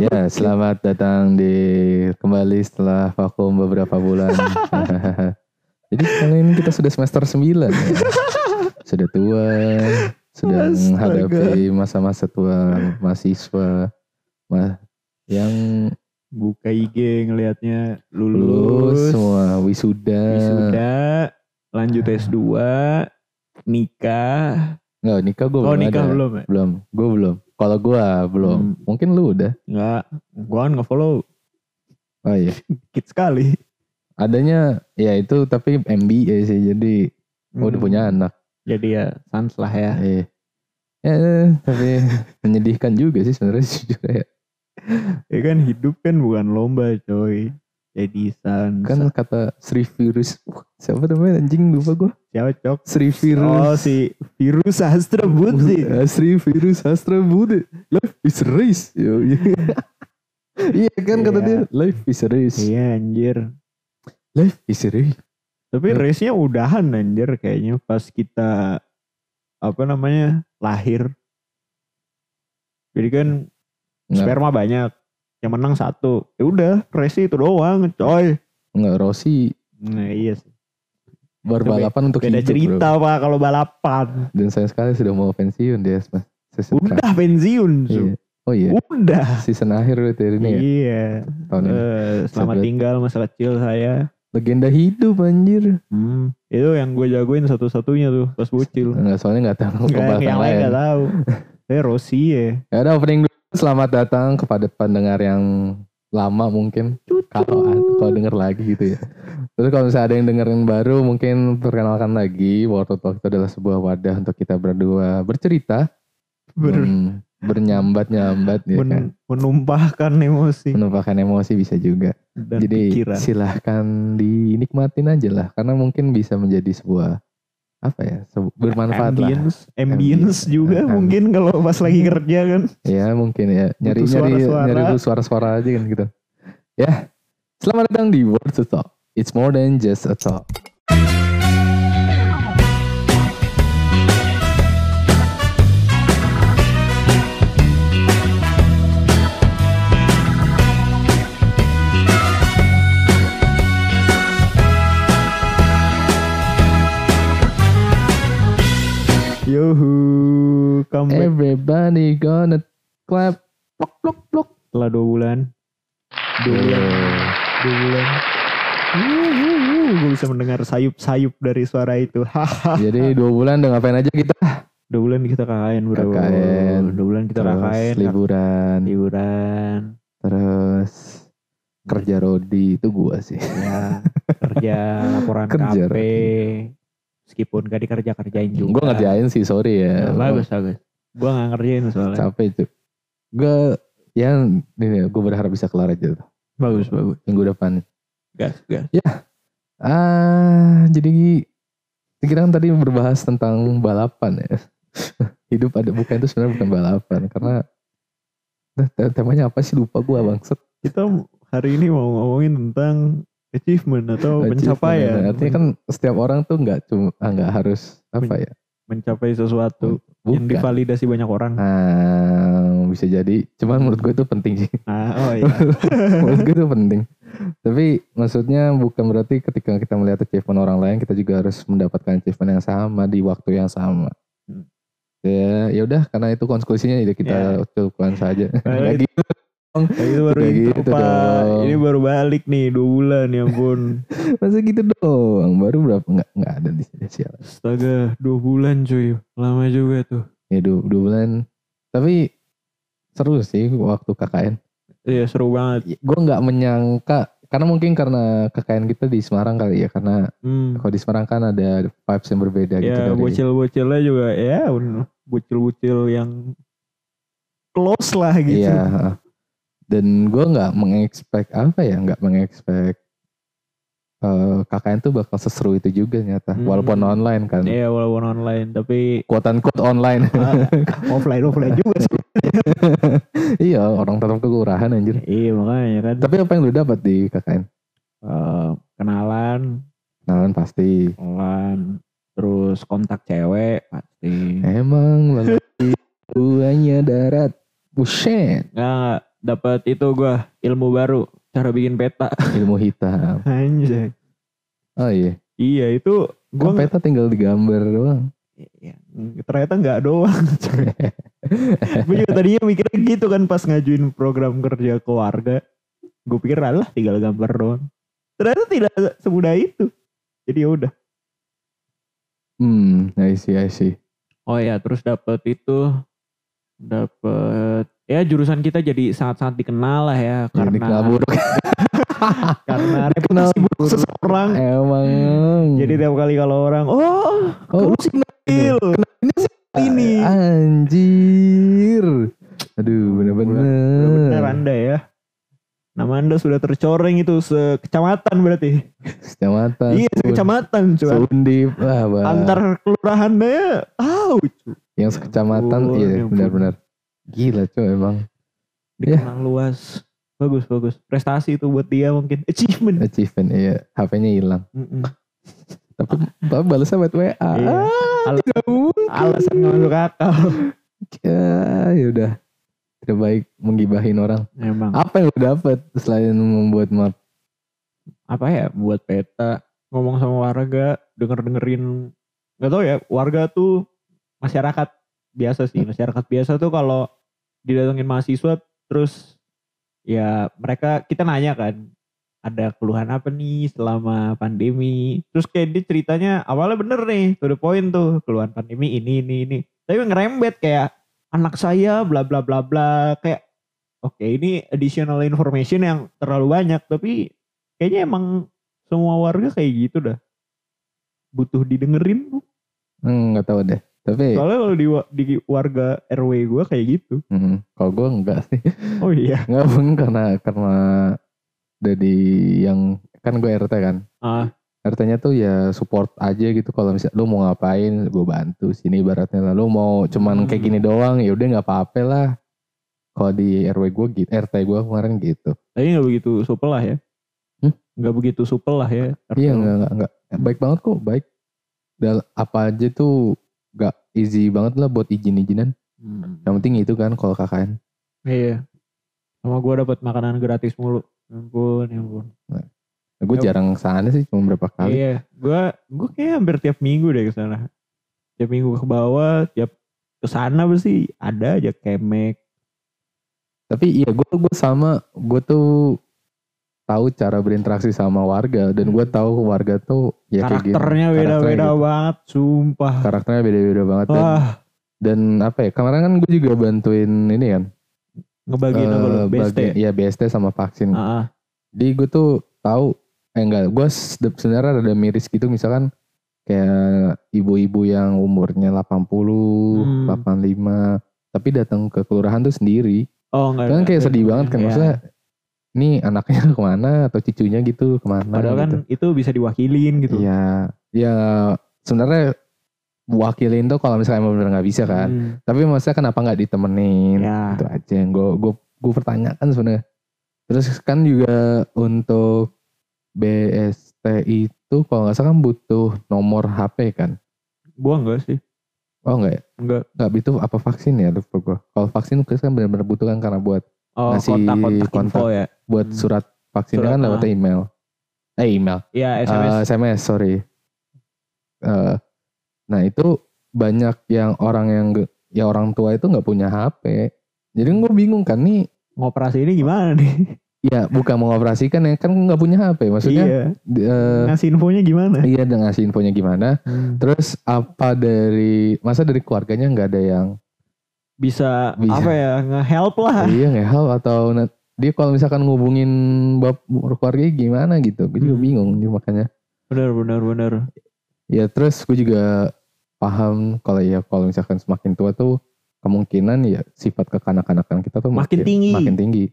Ya, selamat datang di kembali setelah vakum beberapa bulan. Jadi kali ini kita sudah semester 9 ya. Sudah tua, sudah Astaga. menghadapi masa-masa tua mahasiswa ma- yang Buka IG ngelihatnya lulus lulus, semua wisuda. wisuda, lanjut S2, nikah. Enggak, nikah gue Oh belum nikah ada. belum ya? Belum, gue belum. Kalau gue belum. Hmm. Mungkin lu udah. Enggak, gua kan nge-follow Oh iya. dikit sekali. Adanya ya itu tapi MBA sih. Jadi gue udah Hmm. punya anak. Jadi ya sans lah ya. Iya. Ya, tapi menyedihkan juga sih sebenarnya jujur ya. Ya kan hidup kan bukan lomba coy. Jadi sans. Kan kata Sri Virus, siapa namanya anjing lupa gue. siapa cok? Sri Virus. Oh si virus Sastra Budi. Ah, Sri Virus Astra Budi. Life is a race. Yo, iya. Iya kan kata Iya. dia, life is a race. Iya anjir. Life is a race. Tapi Yep. race-nya udahan anjir kayaknya pas kita apa namanya lahir. Jadi kan sperma banyak, yang menang satu. Ya udah, race itu doang, coy. enggak Rossi Nah iya sih. berbalapan untuk Beda hidup, cerita bro. pak kalau balapan. Dan sayang sekali sudah mau pensiun dia mas. Season terakhir. Udah pensiun, Su. Iya. Oh iya, Udah. season akhir hari ini ya. Iya. Tahun ini. Eh, selamat Sebet. tinggal masa kecil saya. Legenda hidup anjir. Hmm. Itu yang gue jagoin satu-satunya tuh pas bocil. Enggak soalnya enggak tahu pembahasan yang lain lain. gak tahu. Saya Rossi ya. Ya udah opening dulu. Selamat datang kepada pendengar yang lama mungkin. Kalau kalau denger lagi gitu ya. Terus kalau misalnya ada yang denger yang baru mungkin perkenalkan lagi World Talk itu adalah sebuah wadah untuk kita berdua bercerita, Ber- men- bernyambat-nyambat ya kan. men- menumpahkan emosi Menumpahkan emosi bisa juga. dan Jadi pikiran. silahkan dinikmatin aja lah karena mungkin bisa menjadi sebuah apa ya bermanfaat lah. ambience, ambience Ambience. juga Ambience. mungkin kalau pas lagi kerja kan. Ya mungkin ya nyari Butuh nyari suara-suara. nyari dulu suara-suara aja kan gitu. Ya, selamat datang di Words to Talk. It's more than just a talk. Yohu, comeback Everybody gonna clap. Plok plok plok. setelah dua bulan. Dua bulan, dua bulan. Gue bisa mendengar sayup-sayup dari suara itu. Jadi dua bulan udah ngapain aja kita? Dua bulan kita KKN bro. KKN. Dua bulan kita Terus KKN. liburan, Liburan. terus kerja rodi itu gua sih. Ya, kerja laporan Kerja, KP. Meskipun gak dikerja kerjain juga. Gua ngerjain sih sorry ya. Nah, bagus bagus. Gue gak ngerjain soalnya. Capek itu. Gue yang ini gue berharap bisa kelar aja tuh, Bagus bagus. minggu depan. Gas gas. Ah, jadi kita kan tadi berbahas tentang balapan ya. Hidup ada bukan itu sebenarnya bukan balapan karena Nah, te- temanya apa sih lupa gua bangset. Kita hari ini mau ngomongin tentang achievement atau pencapaian. Artinya kan setiap orang tuh nggak cuma ah, nggak harus apa ya? mencapai sesuatu yang Bukan. divalidasi banyak orang. Ah, bisa jadi. Cuman menurut gue itu penting sih. Ah, oh iya. menurut gue itu penting. Tapi maksudnya bukan berarti ketika kita melihat achievement orang lain kita juga harus mendapatkan achievement yang sama di waktu yang sama. Hmm. Ya, ya udah karena itu konklusinya jadi kita Ya. cukupkan saja. Nah, gitu. Itu baru Kayak gitu Pak. dong. Ini baru balik nih dua bulan ya ampun. Masa gitu doang. Baru berapa nggak nggak ada di sini sialan. Astaga, dua bulan cuy. Lama juga tuh. Ya dua, dua bulan. Tapi seru sih waktu KKN. Iya seru banget. Gue nggak menyangka karena mungkin karena KKN kita di Semarang kali ya karena Hmm. kalau di Semarang kan ada vibes yang berbeda gitu Ya bocil-bocilnya juga ya bocil-bocil yang close lah gitu. Iya. Dan gue nggak mengexpect apa ya, nggak mengexpect eh KKN tuh bakal seseru itu juga ternyata, Hmm. walaupun online kan. Iya walaupun online tapi Quote unquote online. ah, offline offline juga sih. iya, orang tetap kekurahan anjir. iya makanya kan Tapi apa yang lu dapat di KKN? Eh, kenalan, Kenalan pasti. kenalan, terus kontak cewek pasti. Emang lelaki buahnya darat. Buset. Nggak, nggak. Dapat itu gua ilmu baru cara bikin peta. ilmu hitam. Anjay. Oh iya. Iya itu gua peta tinggal digambar doang. Ya, ternyata nggak doang. gue juga tadinya mikirnya gitu kan pas ngajuin program kerja keluarga. Gue pikir alah tinggal gambar doang. Ternyata tidak semudah itu. Jadi ya udah. Hmm, I see, I see. Oh ya, terus dapat itu dapat ya jurusan kita jadi sangat-sangat dikenal lah ya karena buruk. karena Kenal reputasi buruk seseorang. Emang. Jadi tiap kali kalau orang, oh, oh, kamu si Nabil. ini. Anjir. Aduh, bener-bener. Benar Anda ya. Nama Anda sudah tercoreng itu sekecamatan berarti. Kecamatan. iya, sekecamatan cuy. Sundip. Wah, wah. Antar kelurahannya tahu cuy. Yang sekecamatan, iya ya benar-benar. Gila cuy emang. Dikenal luas. Bagus, bagus. Prestasi itu buat dia mungkin. Achievement. Achievement, iya. HP-nya hilang. Mm-mm. Tapi, tapi balasnya buat WA. Iya. Ah, Alasan, tidak mungkin. alasan nggak masuk akal. Ya, yaudah. Tidak baik menggibahin orang. Emang. Apa yang lu dapet selain membuat map? Apa ya buat peta. Ngomong sama warga. Denger-dengerin. Gak tau ya. Warga tuh masyarakat biasa sih. Masyarakat biasa tuh kalau didatengin mahasiswa terus ya mereka kita nanya kan ada keluhan apa nih selama pandemi? Terus kayak dia ceritanya awalnya bener nih to the point tuh keluhan pandemi ini ini ini. Tapi ngerembet kayak anak saya bla bla bla bla. Kayak oke ini additional information yang terlalu banyak tapi kayaknya emang semua warga kayak gitu dah. Butuh didengerin. Hmm, gak tahu deh. Tapi, soalnya kalau di, di warga RW gue kayak gitu hmm, kalau gue enggak sih. oh iya Enggak pun karena karena dari yang kan gue RT kan. ah RT-nya tuh ya support aja gitu kalau misalnya lu mau ngapain gue bantu sini ibaratnya lu mau cuman kayak Hmm. gini doang ya udah nggak apa-apa lah kalau di RW gue gitu RT gue kemarin gitu Tapi nggak begitu supel lah ya. Hmm? Nggak begitu supel lah ya. iya nggak nggak baik banget kok baik dan apa aja tuh nggak easy banget lah buat izin-izinan Hmm. yang penting itu kan kalau KKN Iya. Sama gue dapat makanan gratis mulu. Ya Ampun, ya ampun. gue Yap. jarang sana sih cuma berapa kali Iya, gue gue kayak hampir tiap minggu deh ke sana. Tiap minggu ke bawah, tiap ke sana pasti ada aja kemek. tapi iya gue gue sama gue tuh tahu cara berinteraksi sama warga dan gue tahu warga tuh ya. Karakternya beda-beda gitu. banget, sumpah. karakternya beda-beda banget dan, Wah, dan apa ya kemarin kan gue juga bantuin ini kan ngebagiin apa lu? eh, BST. bagian- iya BST sama vaksin Ah, ah. jadi gue tuh tahu eh enggak gue sebenarnya ada miris gitu misalkan kayak ibu-ibu yang umurnya 80 Hmm. 85 tapi datang ke kelurahan tuh sendiri Oh enggak. kan kayak sedih banget kan Iya. maksudnya nih anaknya ke mana atau cucunya gitu ke mana Padahal kan gitu. itu bisa diwakilin gitu. Iya, ya sebenarnya wakilin tuh kalau misalnya emang bener nggak bisa kan. Hmm. Tapi maksudnya kenapa nggak ditemenin? Ya. Itu aja yang gue gue gue pertanyakan sebenarnya. Terus kan juga untuk BST itu kalau nggak salah kan butuh nomor HP kan? Gua enggak sih. Oh enggak ya? Enggak. Enggak itu apa vaksin ya lupa gue. Kalau vaksin kan benar-benar butuh kan karena buat Oh, Ngasih kontak-kontak kontak. info ya. Buat Hmm. surat vaksinnya Surat, kan lewat ah. email. Eh email. Iya, Eh, SMS. SMS sorry. Eh, nah itu banyak yang orang yang ya orang tua itu nggak punya HP. Jadi gue bingung kan nih. Ngoperasi ini gimana nih? Ya bukan mengoperasikan ya kan nggak punya HP. Maksudnya iya. eh, Ngasih infonya gimana? iya dengan ngasih infonya gimana. Hmm. Terus apa dari masa dari keluarganya nggak ada yang Bisa, Bisa. apa ya? Nge-help lah. iya hal atau dia kalau misalkan ngubungin bab keluarganya gimana gitu. Gue juga Hmm. bingung jadi makanya. Bener, bener, bener. Ya terus gue juga paham kalau ya kalau misalkan semakin tua tuh kemungkinan ya sifat kekanak-kanakan kita tuh Makin tinggi. Makin tinggi.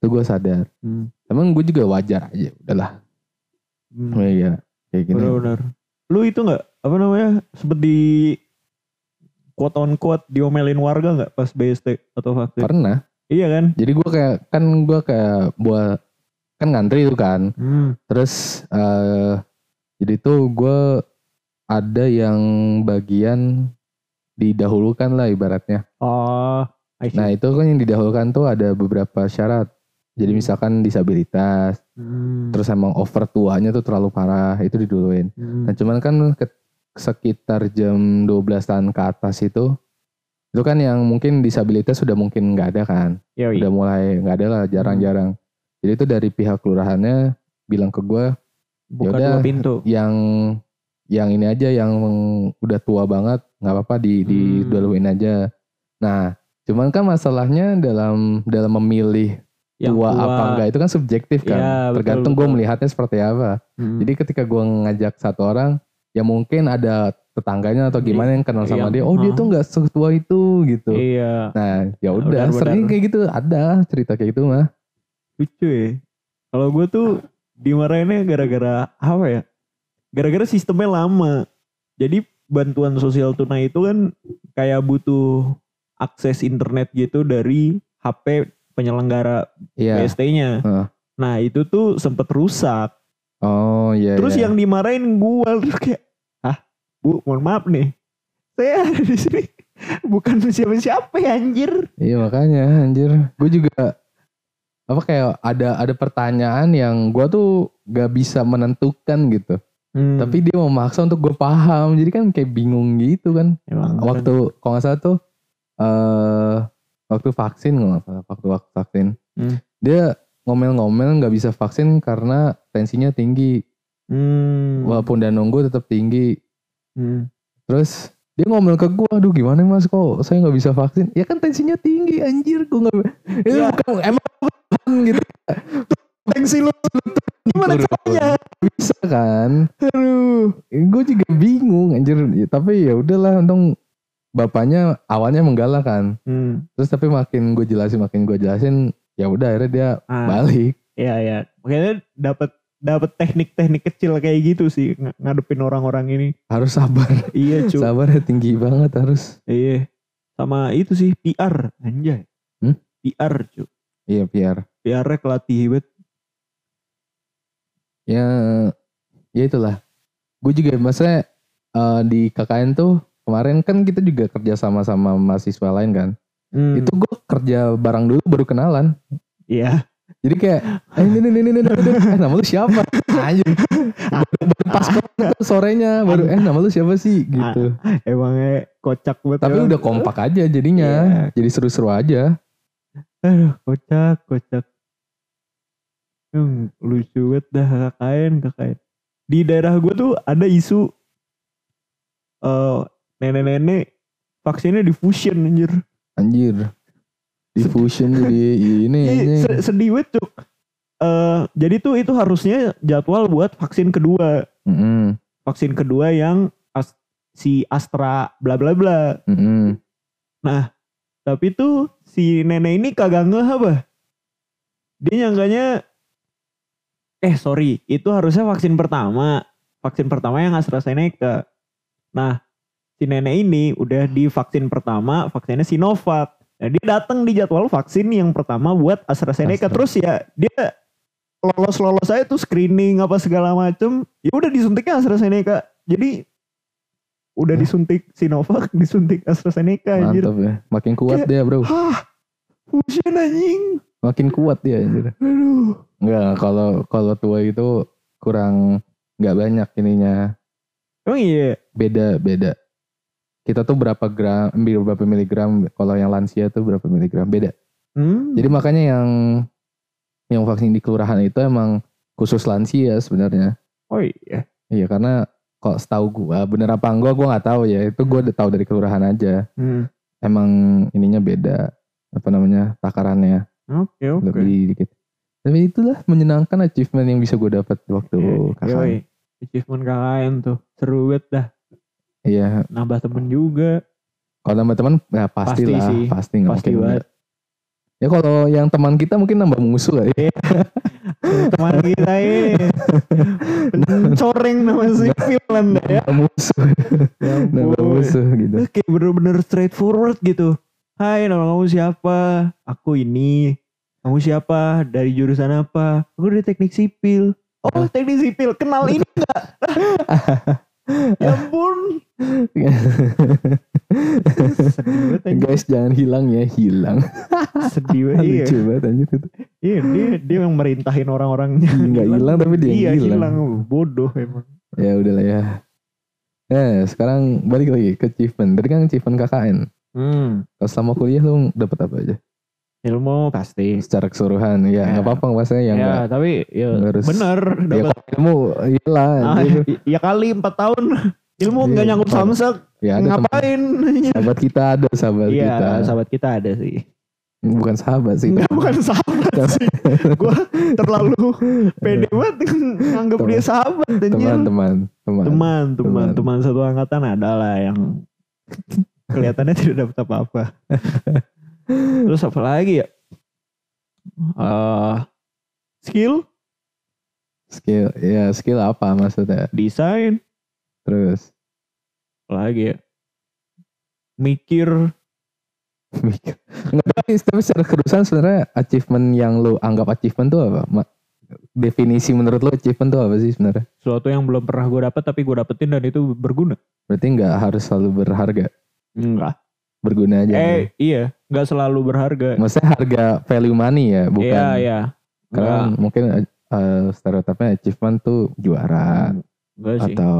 Itu gue sadar. Hmm. Emang gue juga wajar aja. Udahlah. Hmm. Iya. Kayak gini. Bener, bener. Lu itu nggak apa namanya? Sempet di quote on quote diomelin warga nggak pas BST atau vaksin? Pernah. Iya kan? Jadi gue kayak kan gue kayak buat kan ngantri itu kan. Hmm. Terus eh jadi tuh gue ada yang bagian didahulukan lah ibaratnya. Oh. Nah itu kan yang didahulukan tuh ada beberapa syarat. Jadi Hmm. misalkan disabilitas, Hmm, terus emang over tuanya tuh terlalu parah, itu diduluin. hmm, Nah cuman kan ke- sekitar jam 12 tahun ke atas itu, itu kan yang mungkin disabilitas sudah mungkin nggak ada kan. yoi. Udah mulai nggak ada lah, jarang-jarang. Jadi itu dari pihak kelurahannya bilang ke gue buka yaudah, dua pintu. yang yang ini aja yang udah tua banget nggak apa-apa di di Hmm. aja. Nah, cuman kan masalahnya dalam dalam memilih Yang tua, apa enggak itu kan subjektif kan. Betul, Tergantung gue melihatnya seperti apa. Hmm. Jadi ketika gue ngajak satu orang, ya mungkin ada tetangganya atau gimana yang kenal sama Iya, dia. Oh dia tuh nggak setua itu gitu. iya, Nah ya udah sering kayak gitu ada cerita kayak gitu mah. lucu ya. Kalau gue tuh dimarahinnya gara-gara apa ya? Gara-gara sistemnya lama. Jadi bantuan sosial tunai itu kan kayak butuh akses internet gitu dari HP penyelenggara Iya. BST-nya. Heeh. Nah itu tuh sempet rusak. Oh iya. Terus iya. yang dimarahin gue terus kayak, bu mohon maaf nih, saya ada di sini bukan siapa-siapa ya anjir. Iya makanya anjir. Gue juga apa kayak ada ada pertanyaan yang gue tuh gak bisa menentukan gitu. Hmm, Tapi dia memaksa untuk gue paham. Jadi kan kayak bingung gitu kan. emang Waktu kalau nggak salah tuh eh waktu vaksin nggak salah waktu waktu vaksin Hmm. dia ngomel-ngomel nggak bisa vaksin karena tensinya tinggi. Hmm, Walaupun udah nunggu tetap tinggi. Hmm. Terus dia ngomel ke gue, aduh gimana mas kok saya nggak bisa vaksin? Ya kan tensinya tinggi anjir, gue nggak. Itu Ya. bukan emang gitu. Tensi lu gimana Turun. caranya? Bisa kan? Aduh. Gue juga bingung anjir. Ya, tapi ya udahlah, untung bapaknya awalnya menggalak kan. Hmm. Terus tapi makin gue jelasin, makin gue jelasin, ya udah akhirnya dia Ah, balik. Iya ya. Makanya dapat dapat teknik-teknik kecil kayak gitu sih ng- ngadepin orang-orang ini. Harus sabar. Iya cuy. Sabarnya tinggi banget harus. Iya. Sama itu sih PR anjay. Hmm? PR cuy. Iya biar. PR-nya kelatih banget. Ya, ya itulah. Gue juga maksudnya eh, di KKN tuh kemarin kan kita juga kerja sama sama mahasiswa lain kan. Hmm. Itu gue kerja bareng dulu baru kenalan. Iya. Jadi kayak, eh ini ini ini ini, eh nama lu siapa? Anjing. Baru, pas sorenya baru eh nama lu siapa sih gitu. Emangnya kocak banget. Tapi emang. udah kompak aja jadinya. Iya. Jadi seru-seru aja. Aduh, kocak, kocak. Hmm, lucu banget dah KKN, KKN. Di daerah gue tuh ada isu eh nenek-nenek vaksinnya diffusion anjir. Anjir. Diffusion jadi ini Ih, anjing. se- sedih banget cuk. Eh, jadi tuh itu harusnya jadwal buat vaksin kedua. Mm-mm, Vaksin kedua yang as- si Astra bla bla bla. mm-mm. Tapi tuh si nenek ini kagak ngeh apa. Dia nyangkanya eh sorry, itu harusnya vaksin pertama. Vaksin pertama yang AstraZeneca. Nah, si nenek ini udah di vaksin pertama, vaksinnya Sinovac. Nah, dia datang di jadwal vaksin yang pertama buat AstraZeneca. Astra. Terus ya dia lolos-lolos saya tuh screening apa segala macem. Ya udah disuntiknya AstraZeneca. Jadi udah Hah? disuntik Sinovac, disuntik AstraZeneca anjir. Mantap ya. Makin kuat dia bro. Hah, fusion anjing. Makin kuat dia anjir. Aduh. Enggak, kalau kalau tua itu kurang nggak banyak ininya. Emang iya? Beda, beda. Kita tuh berapa gram, ambil berapa miligram, kalau yang lansia tuh berapa miligram, beda. Hmm. Jadi makanya yang yang vaksin di kelurahan itu emang khusus lansia sebenarnya. oh iya. Iya, karena kok setahu gua, bener apa enggak gua nggak tahu ya. Itu gua udah tahu dari kelurahan aja. Hmm. Emang ininya beda, apa namanya, takarannya Oke oke. lebih dikit. Tapi itulah menyenangkan achievement yang bisa gue dapat waktu KKN. Yoi. Achievement KKN tuh. Seru banget dah. Iya, Nambah temen juga. kalau nambah teman ya pasti, Pasti lah, sih. pasti nggak Pasti mungkin banget. enggak. Ya kalau yang teman kita mungkin nambah musuh kali. Teman kita ini. Pencoreng nama sipil anda ya. Nambah musuh, Ya nambah musuh gitu. Terus kayak bener-bener straightforward gitu. Hai nama kamu siapa? Aku ini. Kamu siapa? Dari jurusan apa? Aku dari teknik sipil. Oh teknik sipil. Kenal ini enggak? ya ampun. Guys jangan hilang ya, hilang. Sedih banget. Iya. Lucu banget anjir itu. Iya dia dia yang merintahin orang-orangnya. Nggak hilang tapi dia Iya hilang. hilang. Bodoh emang. Ya udahlah ya. Eh sekarang balik lagi ke achievement. Tadi kan achievement KKN. Hmm. Kalau selama kuliah lu dapet apa aja? Ilmu pasti. Secara keseluruhan. Ya Ya. nggak apa-apa maksudnya yang ya, nggak. tapi ya harus- bener Ya ilmu iyalah. ah, gitu. ya kali 4 tahun ilmu Iya, nggak nyangkut empat. samsak Ya teman- ngapain sahabat kita ada sahabat Iya kita. sahabat kita ada sih Bukan sahabat sih. Enggak bukan sahabat sih Gue terlalu pede banget Nganggep dia sahabat. Teman-teman. Teman. Teman Teman Teman. Teman satu angkatan adalah yang Kelihatannya tidak dapat apa-apa Terus apa lagi ya Eh, Skill Skill. Ya skill apa maksudnya? Desain Terus. apa lagi ya Mikir mikir. Nggak, tapi, tapi secara kerusakan sebenarnya achievement yang lu anggap achievement tuh apa? Ma- Definisi menurut lu achievement tuh apa sih sebenarnya? Sesuatu yang belum pernah gue dapet Tapi gue dapetin dan itu berguna Berarti nggak harus selalu berharga, Enggak berguna aja. Eh iya Nggak selalu berharga Maksudnya harga value money ya, bukan? Iya iya Karena Enggak, mungkin uh, stereotipnya achievement tuh juara enggak sih atau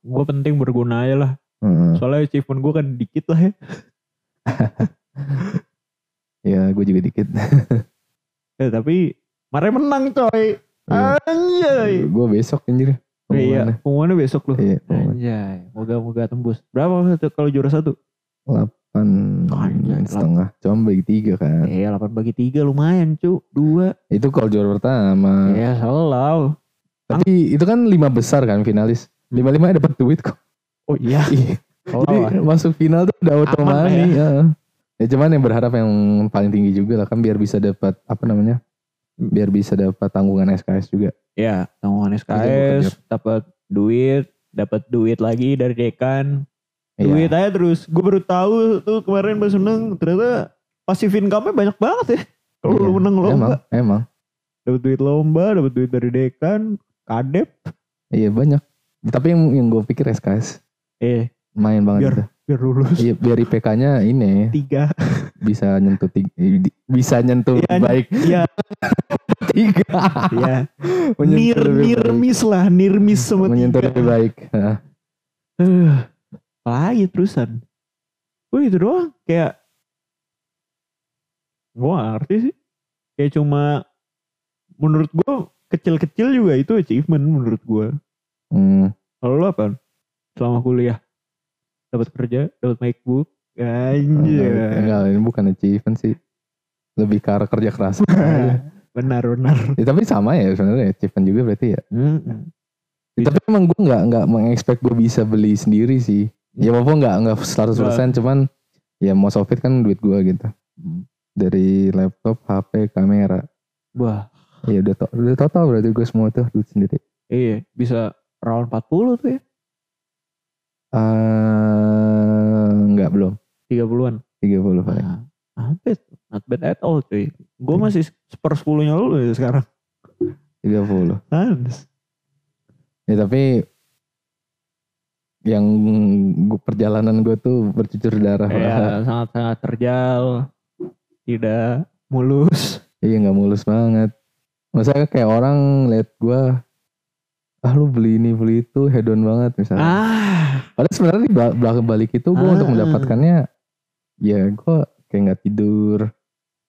Gue penting berguna aja lah Hmm, Soalnya achievement gue kan dikit lah ya ya gue juga dikit. Eh tapi Kemarin menang coy Iya. Anjay gue besok anjir. Iya pengumumannya. Pengumumannya besok loh Iya, pengumuman. Anjay Moga-moga tembus Berapa tuh kalau juara satu? Delapan Anjay, setengah. Cuma bagi tiga kan. Iya 8 bagi 3 lumayan cu Dua Itu kalau juara pertama. Ya selalu Tapi itu kan lima besar kan finalis. Lima lima dapat duit kok. Oh iya Iya. Jadi Selalu masuk final tuh udah auto lah money. Ya. ya cuman yang berharap yang paling tinggi juga lah kan biar bisa dapat apa namanya? Biar bisa dapat tanggungan SKS juga. Ya tanggungan Iya, SKS Dapat duit Dapat duit lagi dari dekan Iya. Duit aja terus. Gue baru tahu tuh kemarin pas menang Ternyata passive income-nya banyak banget ya. Kalau Iya, lu menang Emang, lomba. Emang. Dapat duit lomba Dapat duit dari dekan Kadep. Iya banyak. Tapi yang, yang gue pikir SKS Eh. Main banget Biar- itu. biar lulus. Iya, biar IPK-nya ini. Tiga. Bisa nyentuh tiga, bisa nyentuh Iya, baik. Iya. Tiga. Iya. Nir. Nirmis lah Nirmis sama menyentuh tiga lebih baik. Nah, Apalagi terusan Oh itu doang Kayak Gue ngerti sih Kayak cuma Menurut gue Kecil-kecil juga itu achievement menurut gue hmm, Kalau lo apa? Selama kuliah dapat kerja dapat MacBook Anjir enggak, ini bukan achievement sih. Lebih ke arah kerja keras. Benar benar Ya, tapi sama ya sebenarnya achievement juga berarti ya. Mm-mm. Ya, tapi emang gue nggak nggak mengexpect gue bisa beli sendiri sih. Ya walaupun nggak nggak 100% cuman ya most of it kan duit gue gitu. Dari laptop, HP, kamera. Wah Ya udah, to- udah total berarti gue semua tuh duit sendiri. Iya bisa round 40 tuh ya Eh nggak belum 30an 30 paling. Nah, bad, not bad at all cuy. Gue masih seper sepuluhnya lu ya sekarang. 30. Hans. Ya tapi yang gua, perjalanan gue tuh bercucur darah. Ya, sangat-sangat terjal. Tidak mulus. Iya nggak mulus banget. Masa kayak orang lihat gue, ah lu beli ini beli itu hedon banget misalnya. Ah, Padahal sebenarnya di bel- belakang balik itu gue Ah. untuk mendapatkannya, ya gue kayak nggak tidur.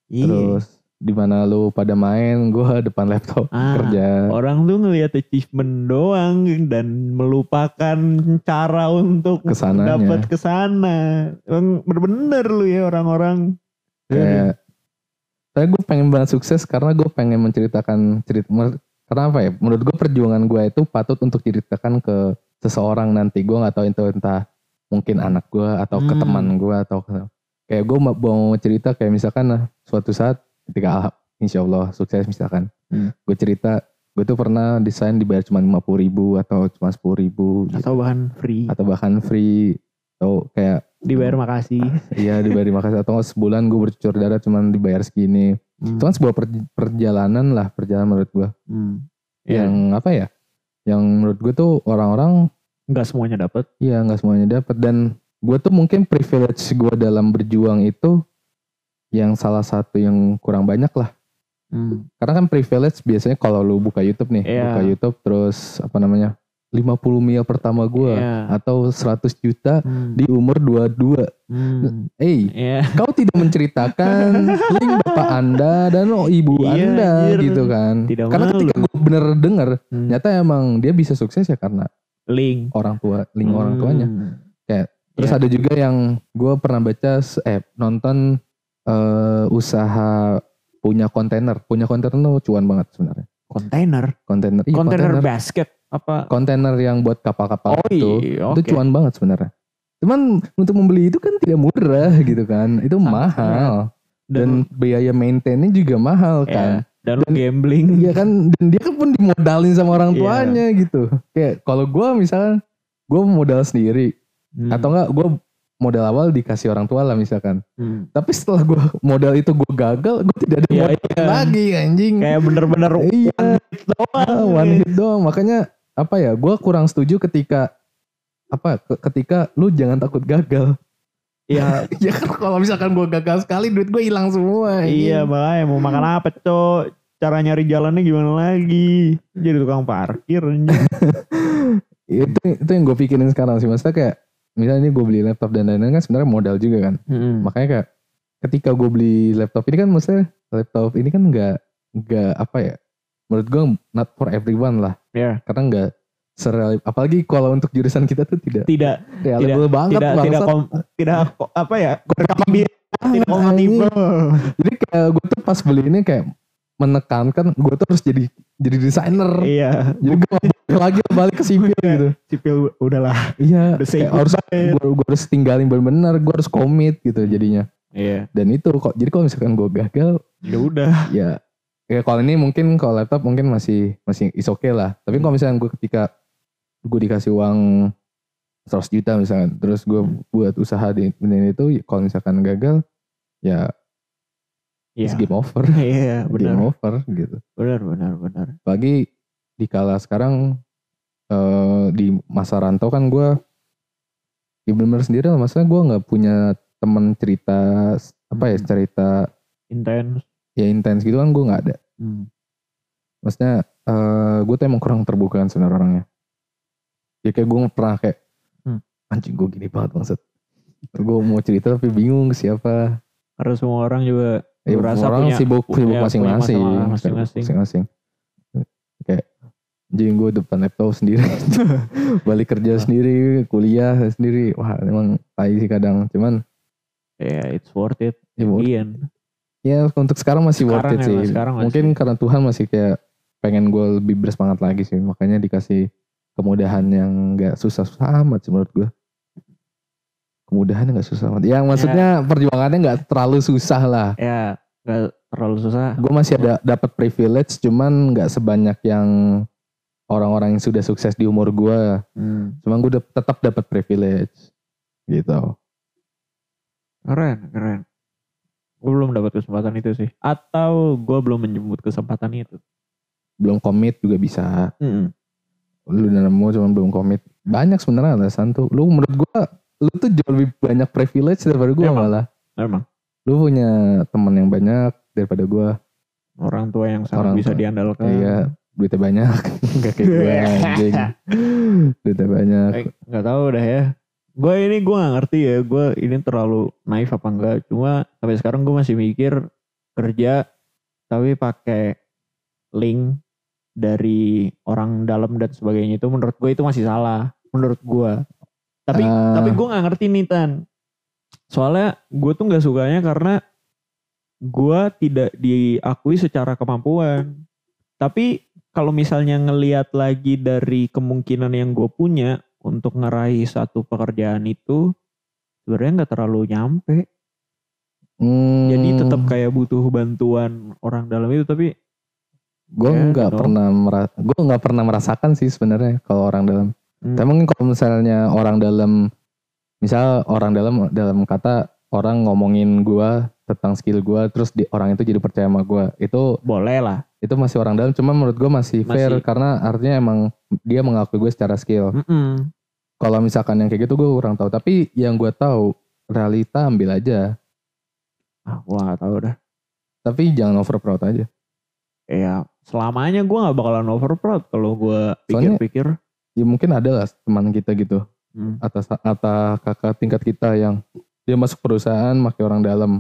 iya. Terus di mana lu pada main, gue depan laptop Ah. kerja. Orang tuh ngelihat achievement doang dan melupakan cara untuk Ke sananya. dapat ke sana. Emang bener-bener lu ya orang-orang. Kayak, saya gue pengen banget sukses karena gue pengen menceritakan cerita. Karena apa ya? Menurut gue perjuangan gue itu patut untuk ceritakan ke seseorang nanti. Gue nggak tahu itu entah mungkin anak gue atau ke Hmm. teman gue atau ke, kayak gue mau mau cerita kayak misalkan nah, suatu saat ketika insya Allah sukses misalkan, Hmm. gue cerita gue tuh pernah desain dibayar cuma lima puluh ribu atau cuma sepuluh ribu gitu. Atau bahkan free. atau bahkan free atau kayak Dibayar makasih. Iya dibayar terima kasih atau sebulan gue bercucur darah cuman dibayar segini. Hmm. Itu kan sebuah per- perjalanan lah perjalanan menurut gue. Hmm. Ya, Yang apa ya? Yang menurut gue tuh orang-orang nggak semuanya dapat. iya nggak semuanya dapat dan gue tuh mungkin privilege gue dalam berjuang itu yang salah satu yang kurang banyak lah. Hmm. Karena kan privilege biasanya kalau lu buka YouTube nih, Iya. buka YouTube terus apa namanya 50 mil pertama gue Iya. atau 100 juta Hmm. di umur 22. Hmm. Eh, Iya. kau tidak menceritakan link bapak anda dan oh, ibu Iya, anda anjir. gitu kan. Tidak Karena malu. ketika gue bener denger, Hmm. nyata emang dia bisa sukses ya karena Link. orang tua, link orang tuanya. Hmm. Terus Iya. ada juga yang gue pernah baca, eh nonton eh, usaha punya kontainer, punya kontainer tuh cuan banget sebenarnya. kontainer. Kontainer, iya kontainer basket apa? kontainer yang buat kapal-kapal Oh itu, iya, itu cuan banget sebenarnya. Cuman untuk membeli itu kan tidak murah gitu kan, itu Ah, mahal Dan, dan biaya maintainnya juga mahal ya, kan. dan Dan- gambling. Iya kan, dan dia kan pun dimodalin sama orang Iya. tuanya gitu. Kayak kalau gue misalkan gue modal sendiri Hmm. atau enggak gue modal awal dikasih orang tua lah misalkan. Hmm. Tapi setelah gue modal itu gue gagal, gue tidak ada Iya, modal iya. lagi anjing. Kayak bener-bener iya, doang. ah, one hit doang. Makanya apa ya? Gue kurang setuju ketika apa? ke- Ketika lu jangan takut gagal. Iya, ya kan kalau misalkan gue gagal sekali, duit gue hilang semua. iya makanya mau makan apa cok? Cara nyari jalannya gimana lagi? Jadi tukang parkir itu itu yang gue pikirin sekarang sih. Maksudnya kayak misalnya ini gue beli laptop dan lain-lain kan sebenarnya modal juga kan. Hmm. Makanya kayak ketika gue beli laptop ini kan maksudnya laptop ini kan nggak nggak apa ya? Menurut gue not for everyone lah. Ya, Karena nggak serel apalagi kalau untuk jurusan kita tuh tidak tidak reliable banget tidak tidak bangsat. kom, tidak ko- apa ya? Kompatibel, tidak Ah, kompatibel. Jadi kayak gue tuh pas beli ini kayak menekankan gue tuh harus jadi jadi desainer. Iya, Jadi gue lagi balik ke sipil gitu. sipil udahlah. Iya, Udah harus gue, gue harus tinggalin bener-bener, gue harus komit gitu jadinya. Iya, Dan itu kok jadi kalau misalkan gue gagal, ya udah. ya ya kalau ini mungkin kalau laptop mungkin masih masih is okay lah. Tapi kalau misalkan gue ketika gue dikasih uang 100 juta misalkan, terus gue buat usaha di ini itu, kalau misalkan gagal, ya it's Iya, game over. iya, game benar, over gitu. benar, benar, benar. Apalagi di kala sekarang eh, di masa rantau kan gue ya sendiri lah maksudnya gue nggak punya temen cerita apa ya Hmm. cerita Intens. ya intens gitu kan gue nggak ada Hmm. maksudnya eh gue tuh emang kurang terbuka kan sebenarnya orangnya ya kayak gue pernah kayak Hmm. anjing gue gini banget bangset gue mau cerita tapi bingung siapa Karena semua orang juga ya, orang punya- sibuk sibuk masing-masing masing-masing. kayak anjing gue depan laptop sendiri balik kerja sendiri kuliah sendiri wah emang tai sih kadang cuman ya it's worth it. ya, worth- Ian. ya untuk sekarang masih worth Sekarang it ya, sih sekarang masih. mungkin karena Tuhan masih kayak pengen gue lebih bersemangat lagi sih makanya dikasih kemudahan yang gak susah-susah amat sih menurut gue kemudahan gak susah amat yang maksudnya perjuangannya gak terlalu susah lah Ya gak terlalu susah. gue masih ada dapat privilege cuman nggak sebanyak yang orang-orang yang sudah sukses di umur gue Hmm. cuman gue tetap dapat privilege gitu Keren, keren. Gue belum dapat kesempatan itu sih. Atau gue belum menjemput kesempatan itu. belum komit juga bisa Hmm. lu udah nemu cuman belum komit banyak sebenarnya alasan tuh lu menurut gue lu tuh jauh lebih banyak privilege daripada gue Emang. malah Emang lu punya teman yang banyak daripada gue orang tua yang sangat Orang bisa tua. diandalkan. iya duitnya banyak gak kayak gue anjing duitnya banyak Eh, nggak tahu dah ya. Gue ini gue nggak ngerti ya. Gue ini terlalu naif apa enggak. Cuma sampai sekarang gue masih mikir kerja tapi pakai link dari orang dalam dan sebagainya itu menurut gue itu masih salah. Menurut gue. Tapi Ah. tapi gue nggak ngerti nih Tan. Soalnya gue tuh nggak sukanya karena gue tidak diakui secara kemampuan. Tapi kalau misalnya ngelihat lagi dari kemungkinan yang gue punya untuk ngeraih satu pekerjaan itu sebenarnya nggak terlalu nyampe. Hmm, Jadi tetap kayak butuh bantuan orang dalam itu tapi gue Ya, nggak gitu. pernah gue nggak pernah merasakan sih sebenarnya kalau orang dalam hmm, tapi mungkin kalau misalnya orang dalam misal orang dalam dalam kata orang ngomongin gue tentang skill gue terus di, orang itu jadi percaya sama gue itu boleh lah. itu masih orang dalam cuma menurut gue masih fair Masih. karena artinya emang dia mengakui gue secara skill Mm-mm. kalau misalkan yang kayak gitu gue kurang tahu tapi yang gue tahu realita ambil aja Ah, gue gak tahu dah. tapi jangan over proud aja Ya, selamanya gue gak bakalan over proud kalau gue pikir-pikir. Ya mungkin ada lah teman kita gitu Hmm, atas atas kakak tingkat kita yang dia masuk perusahaan pakai orang dalam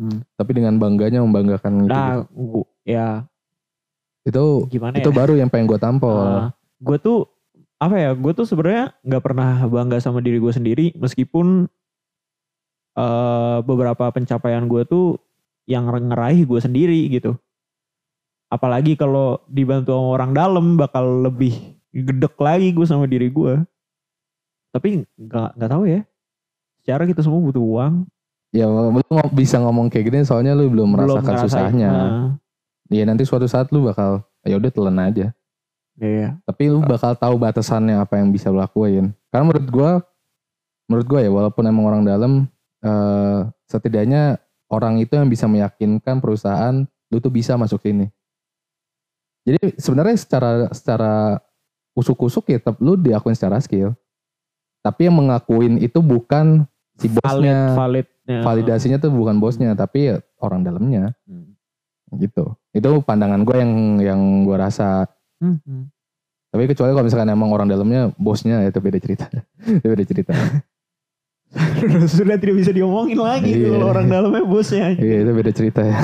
hmm. tapi dengan bangganya membanggakan gitu, Nah, gua- ya itu gimana itu ya? baru yang pengen gue tampol gue tuh apa ya? Gue tuh sebenarnya nggak pernah bangga sama diri gue sendiri, meskipun eh, beberapa pencapaian gue tuh yang ngeraih gue sendiri gitu. Apalagi kalau dibantu sama orang dalam bakal lebih gedek lagi gue sama diri gue. Tapi nggak nggak tahu ya. Secara kita semua butuh uang. ya lu bisa ngomong kayak gini soalnya lu belum merasakan ngerasain. susahnya Nah, ya nanti suatu saat lu bakal ya udah telan aja iya. tapi lu bakal tahu batasannya apa yang bisa lu lakuin karena menurut gua menurut gua ya walaupun emang orang dalam eh, setidaknya orang itu yang bisa meyakinkan perusahaan lu tuh bisa masuk sini jadi sebenarnya secara secara usuk-usuk ya tetap lu diakuin secara skill tapi yang mengakuin itu bukan si Valid, bosnya validnya. validasinya tuh bukan bosnya tapi ya orang dalamnya Hmm. gitu itu pandangan gue yang yang gue rasa Hmm, hmm. tapi kecuali kalau misalkan emang orang dalamnya bosnya ya itu beda cerita itu beda cerita Sudah tidak bisa diomongin lagi Iya. kalau orang dalamnya bosnya iya itu beda cerita ya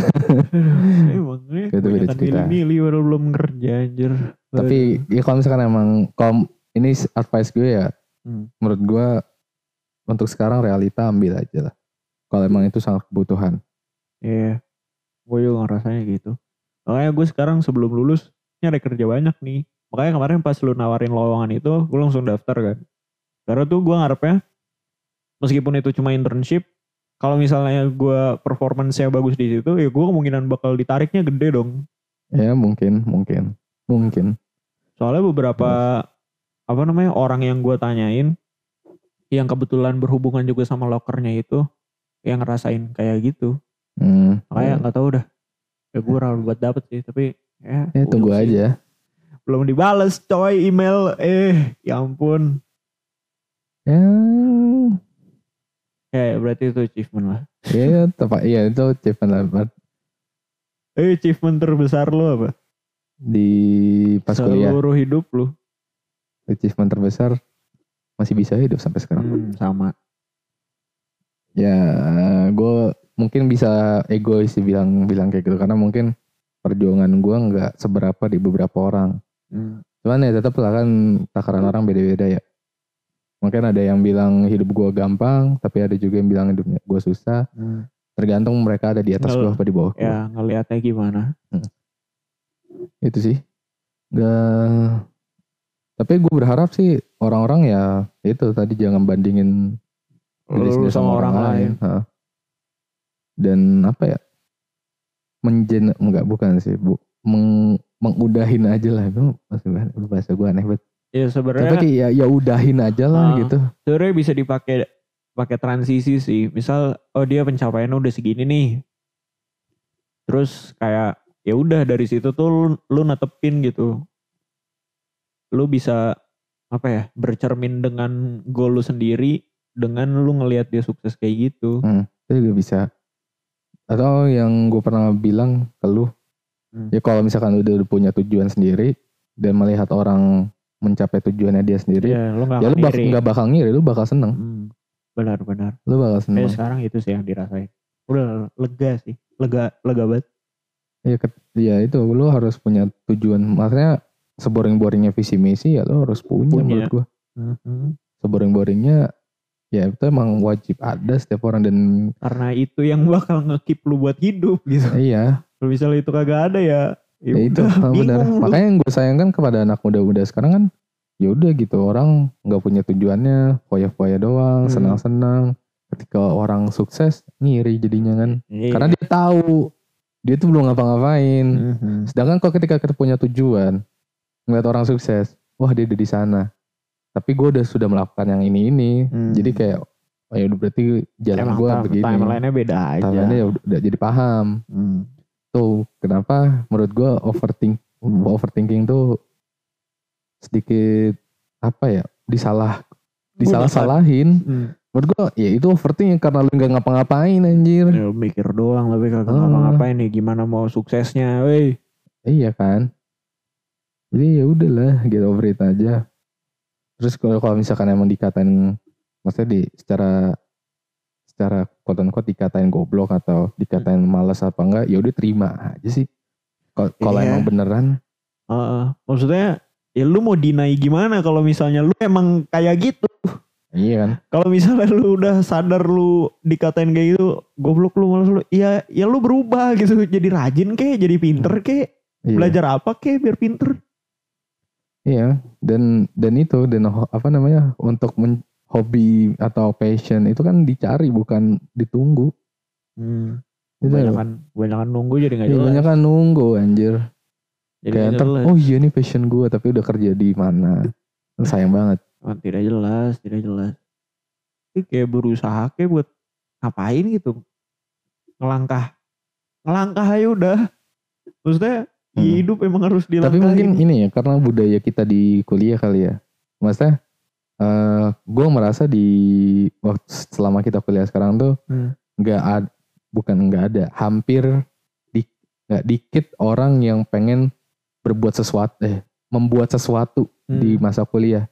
Emang nih Itu beda cerita. milih-milih baru belum kerja anjir. Tapi ya kalau misalkan emang kalau ini advice gue ya Hmm. menurut gue untuk sekarang realita ambil aja lah kalau emang itu sangat kebutuhan Iya. Gue juga ngerasanya gitu. Makanya gue sekarang sebelum lulus nyari kerja banyak nih. Makanya kemarin pas lu nawarin lowongan itu, gue langsung daftar kan. Karena tuh gue ngarepnya, meskipun itu cuma internship, kalau misalnya gue performance-nya bagus di situ, ya gue kemungkinan bakal ditariknya gede dong. ya mungkin mungkin mungkin Soalnya beberapa apa namanya orang yang gue tanyain yang kebetulan berhubungan juga sama lokernya itu yang ngerasain kayak gitu. hmm, Makanya nggak tahu dah. Ya gue ragu buat dapet sih, tapi ya, ya tunggu sih. aja Belum dibales coy email. Eh, ya ampun. ya Ya berarti itu achievement lah. ya tepat iya itu achievement lah. Eh, achievement terbesar lu apa? Di pas kuliah Seluruh hidup lu. achievement terbesar masih bisa hidup sampai sekarang. Hmm, sama. Ya, gue mungkin bisa egois sih bilang bilang kayak gitu karena mungkin perjuangan gue nggak seberapa di beberapa orang. Hmm. Cuman ya tetap lah kan takaran orang beda-beda ya. Mungkin ada yang bilang hidup gue gampang, tapi ada juga yang bilang hidupnya gue susah. Hmm. Tergantung mereka ada di atas gue apa di bawah gue. Ya ngelihatnya gimana. Itu sih. Gak... Tapi gue berharap sih orang-orang ya itu tadi jangan bandingin diri sendiri sama orang lain. Ha. Dan apa ya? Menjen enggak bukan sih, Bu. Meng, mengudahin aja lah. Itu bahasa gue, aneh banget. Ya Tapi sebenarnya kayak ya, ya udahin aja lah Ah. gitu. sebenarnya bisa dipakai pakai transisi sih. Misal oh dia pencapaiannya udah segini nih. Terus kayak ya udah dari situ tuh lu, lu netepin gitu. Lu bisa apa ya? bercermin dengan goal lu sendiri dengan lu ngelihat dia sukses kayak gitu. Itu juga bisa. Atau yang gue pernah bilang ke lu, Hmm. ya kalau misalkan udah, udah punya tujuan sendiri dan melihat orang mencapai tujuannya dia sendiri, Iya, lu gak ya lu bak- nggak bakal ngiri, lu bakal seneng, Hmm, benar-benar. lu bakal seneng. sekarang itu sih yang dirasain. Udah lega sih. Lega lega banget. Ya, ket- ya itu lu harus punya tujuan. Maksudnya seboring-boringnya visi misi ya lu harus punya, Punya. menurut gua. Mhm. Seboring-boringnya ya itu emang wajib ada setiap orang dan Karena itu yang bakal nge-keep lu buat hidup gitu. iya Kalau misalnya itu kagak ada ya, ya itu udah, ah, benar. Makanya yang gue sayangkan kepada anak muda-muda sekarang kan ya udah gitu orang nggak punya tujuannya, foya-foya doang, Hmm. senang-senang. Ketika orang sukses ngiri jadinya kan. Iya. Karena dia tahu dia tuh belum ngapa-ngapain. Mhm. Sedangkan kalau ketika kita punya tujuan, ngeliat orang sukses, wah dia udah di sana. Tapi gue udah sudah melakukan yang ini ini, Hmm. jadi kayak, oh ya udah berarti jalan gue begini. timeline-nya beda aja. Timeline-nya ya udah, udah jadi paham. Hmm. Tuh kenapa menurut gue overthink, Hmm. overthinking tuh sedikit apa ya disalah disalah-salahin. Hmm. Menurut gua ya itu overthinking karena lu nggak ngapa-ngapain anjir. Ya, mikir doang tapi kagak Ah. ngapa-ngapain nih gimana mau suksesnya, weh. Iya kan. Jadi ya udahlah get over it aja. Terus kalau kalau misalkan emang dikatain maksudnya di secara secara quote unquote dikatain goblok atau dikatain malas apa enggak ya udah terima aja sih. Kalau Iya. emang beneran Heeh. maksudnya ya lu mau deny gimana kalau misalnya lu emang kayak gitu. Iya kan. Kalau misalnya lu udah sadar lu dikatain kayak gitu, goblok lu malas lu. Ya ya lu berubah gitu, jadi rajin kek, jadi pinter kek, Iya. belajar apa kek biar pinter. Iya, dan dan itu dan apa namanya untuk men- hobi atau passion itu kan dicari bukan ditunggu. Hmm. Itu Kebanyakan, kebanyakan nunggu jadi gak Iya, jelas. banyak kan nunggu anjir. Jadi Kayak nggak ntar, oh iya nih passion gue tapi udah kerja di mana. Kan Sayang banget. Oh, tidak jelas, tidak jelas. Ini kayak berusaha kayak buat ngapain gitu. Ngelangkah. Ngelangkah aja udah. Maksudnya Hmm. hidup emang harus dilangkahin. Tapi mungkin ini ya karena budaya kita di kuliah kali ya. Maksudnya eh gue merasa di waktu selama kita kuliah sekarang tuh Hmm. nggak ada bukan nggak ada hampir di nggak dikit orang yang pengen berbuat sesuatu eh membuat sesuatu Hmm. di masa kuliah.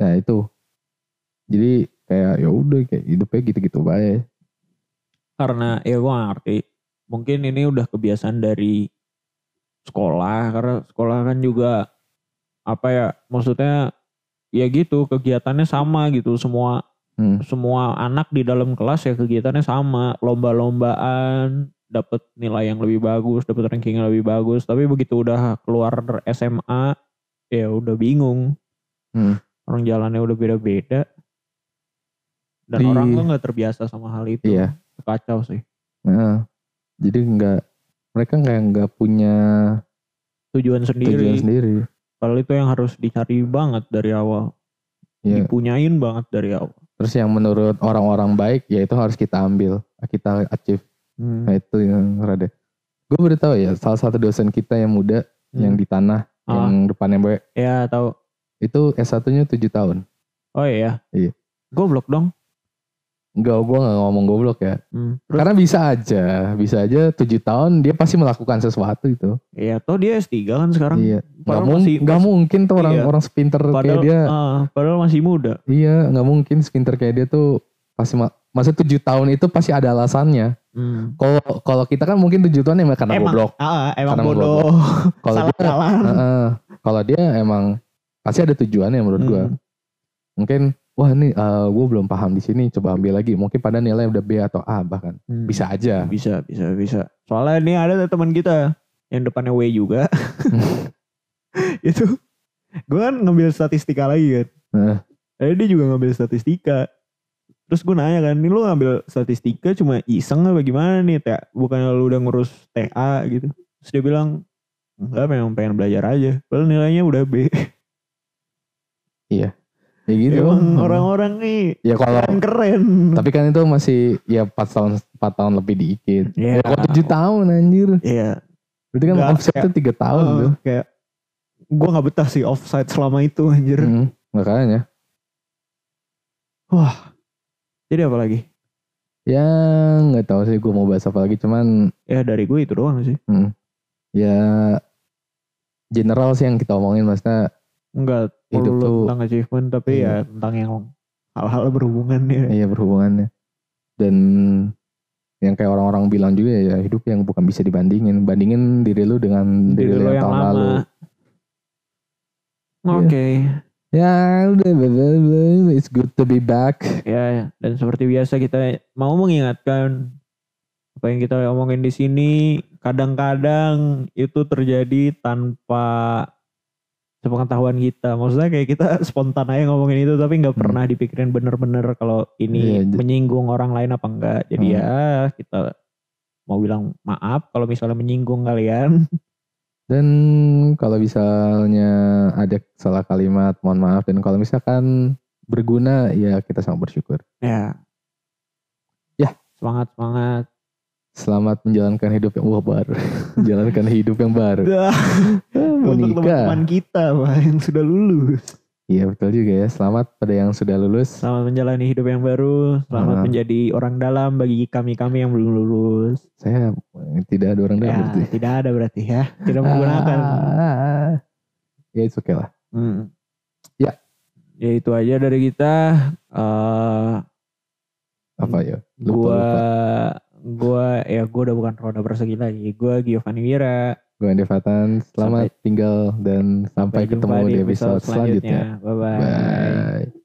Nah itu jadi kayak ya udah kayak hidupnya gitu-gitu baik. Karena ya gue ngerti. Mungkin ini udah kebiasaan dari sekolah. Karena sekolah kan juga apa ya maksudnya ya gitu kegiatannya sama gitu semua Hmm. semua anak di dalam kelas ya kegiatannya sama lomba-lombaan dapat nilai yang lebih bagus dapat ranking yang lebih bagus tapi begitu udah keluar SMA ya udah bingung Hmm. Orang jalannya udah beda-beda dan Di- orang tuh nggak terbiasa sama hal itu Iya. kacau sih Nah, jadi nggak mereka kayak nggak punya tujuan sendiri tujuan sendiri. Padahal itu yang harus dicari banget dari awal Ya. dipunyain banget dari awal Terus yang menurut orang-orang baik ya itu harus kita ambil, kita achieve. Hmm. Nah itu yang rada. Gue baru tahu ya salah satu dosen kita yang muda yang Hmm. di tanah Ah. yang depannya B ya tahu itu S1-nya 7 tahun. oh iya Iya. goblok dong Enggak, gue gak ngomong goblok ya. Hmm. Terus Karena bisa aja, bisa aja 7 tahun dia pasti melakukan sesuatu itu. ya toh dia S3 kan sekarang Iya. Gak, Padahal mung- masih- masih- mungkin tuh Iya. orang-orang sepinter kayak padahal dia. ah, padahal masih muda Iya, nggak mungkin sepinter kayak dia tuh pasti ma- masa 7 tahun itu pasti ada alasannya. Hmm. Kalau kalau kita kan mungkin 7 tahun emang karena Emang, goblok. ah, emang Karena bodoh Kalau salah dia salah Heeh. kalau dia emang pasti ada tujuannya menurut gua. Hmm. Mungkin wah ini gue belum paham di sini coba ambil lagi. Mungkin pada nilai udah B atau A bahkan. Hmm. Bisa aja. bisa bisa bisa soalnya ini ada teman kita yang depannya W juga itu gue kan ngambil statistika lagi kan. Jadi dia juga ngambil statistika. Terus gue nanya kan, ini lu ngambil statistika cuma iseng apa gimana nih? Tea? Bukannya lu udah ngurus TA gitu. Terus dia bilang, enggak memang pengen belajar aja. Padahal nilainya udah B. Ya gitu. Emang Hmm. orang-orang nih Ya kalau keren-keren. tapi kan itu masih ya 4 tahun 4 tahun lebih dikit. Iya. Ya, kalau 7 tahun anjir. Iya. Berarti kan Nggak, offset tuh 3 tahun Oh, tuh. Kayak, gue gak betah sih offside selama itu anjir. Hmm, makanya. Wah. Jadi apa lagi? Ya nggak tahu sih gue mau bahas apa lagi cuman Ya dari gue itu doang sih. ya general sih yang kita omongin maksudnya Enggak Hidup melulu tuh- tentang achievement tapi Iya. ya tentang yang hal-hal berhubungan ya. iya berhubungannya. Dan yang kayak orang-orang bilang juga ya hidup yang bukan bisa dibandingin. Bandingin diri lu dengan diri, lu yang, tahun lalu. Oke, ya udah it's good to be back. Ya dan seperti biasa kita mau mengingatkan apa yang kita omongin di sini kadang-kadang itu terjadi tanpa sepengetahuan kita. Maksudnya kayak kita spontan aja ngomongin itu tapi nggak Hmm. pernah dipikirin bener-bener kalau ini j- menyinggung orang lain apa enggak. Jadi Hmm. ya kita mau bilang maaf kalau misalnya menyinggung kalian. dan kalau misalnya ada salah kalimat mohon maaf dan kalau misalkan berguna ya kita sangat bersyukur ya. Ya. Semangat semangat. Selamat menjalankan hidup yang wah baru menjalankan hidup yang baru mau Untuk teman-teman kita Pak, yang sudah lulus. Iya betul juga ya. Selamat pada yang sudah lulus. Selamat menjalani hidup yang baru. Selamat Ah. menjadi orang dalam bagi kami-kami yang belum lulus. Saya tidak ada orang dalam Ya, berarti. tidak ada berarti ya. Tidak menggunakan. Ah, ya itu oke lah. Hmm. Ya. Ya itu aja dari kita. Eh Apa ya? Lupa, gua lupa. Gua ya gua udah bukan roda persegi lagi. Gua Giovanni Wira. Gue Andi Fatan. Selamat tinggal dan sampai, ketemu di episode selanjutnya. Bye bye. Bye.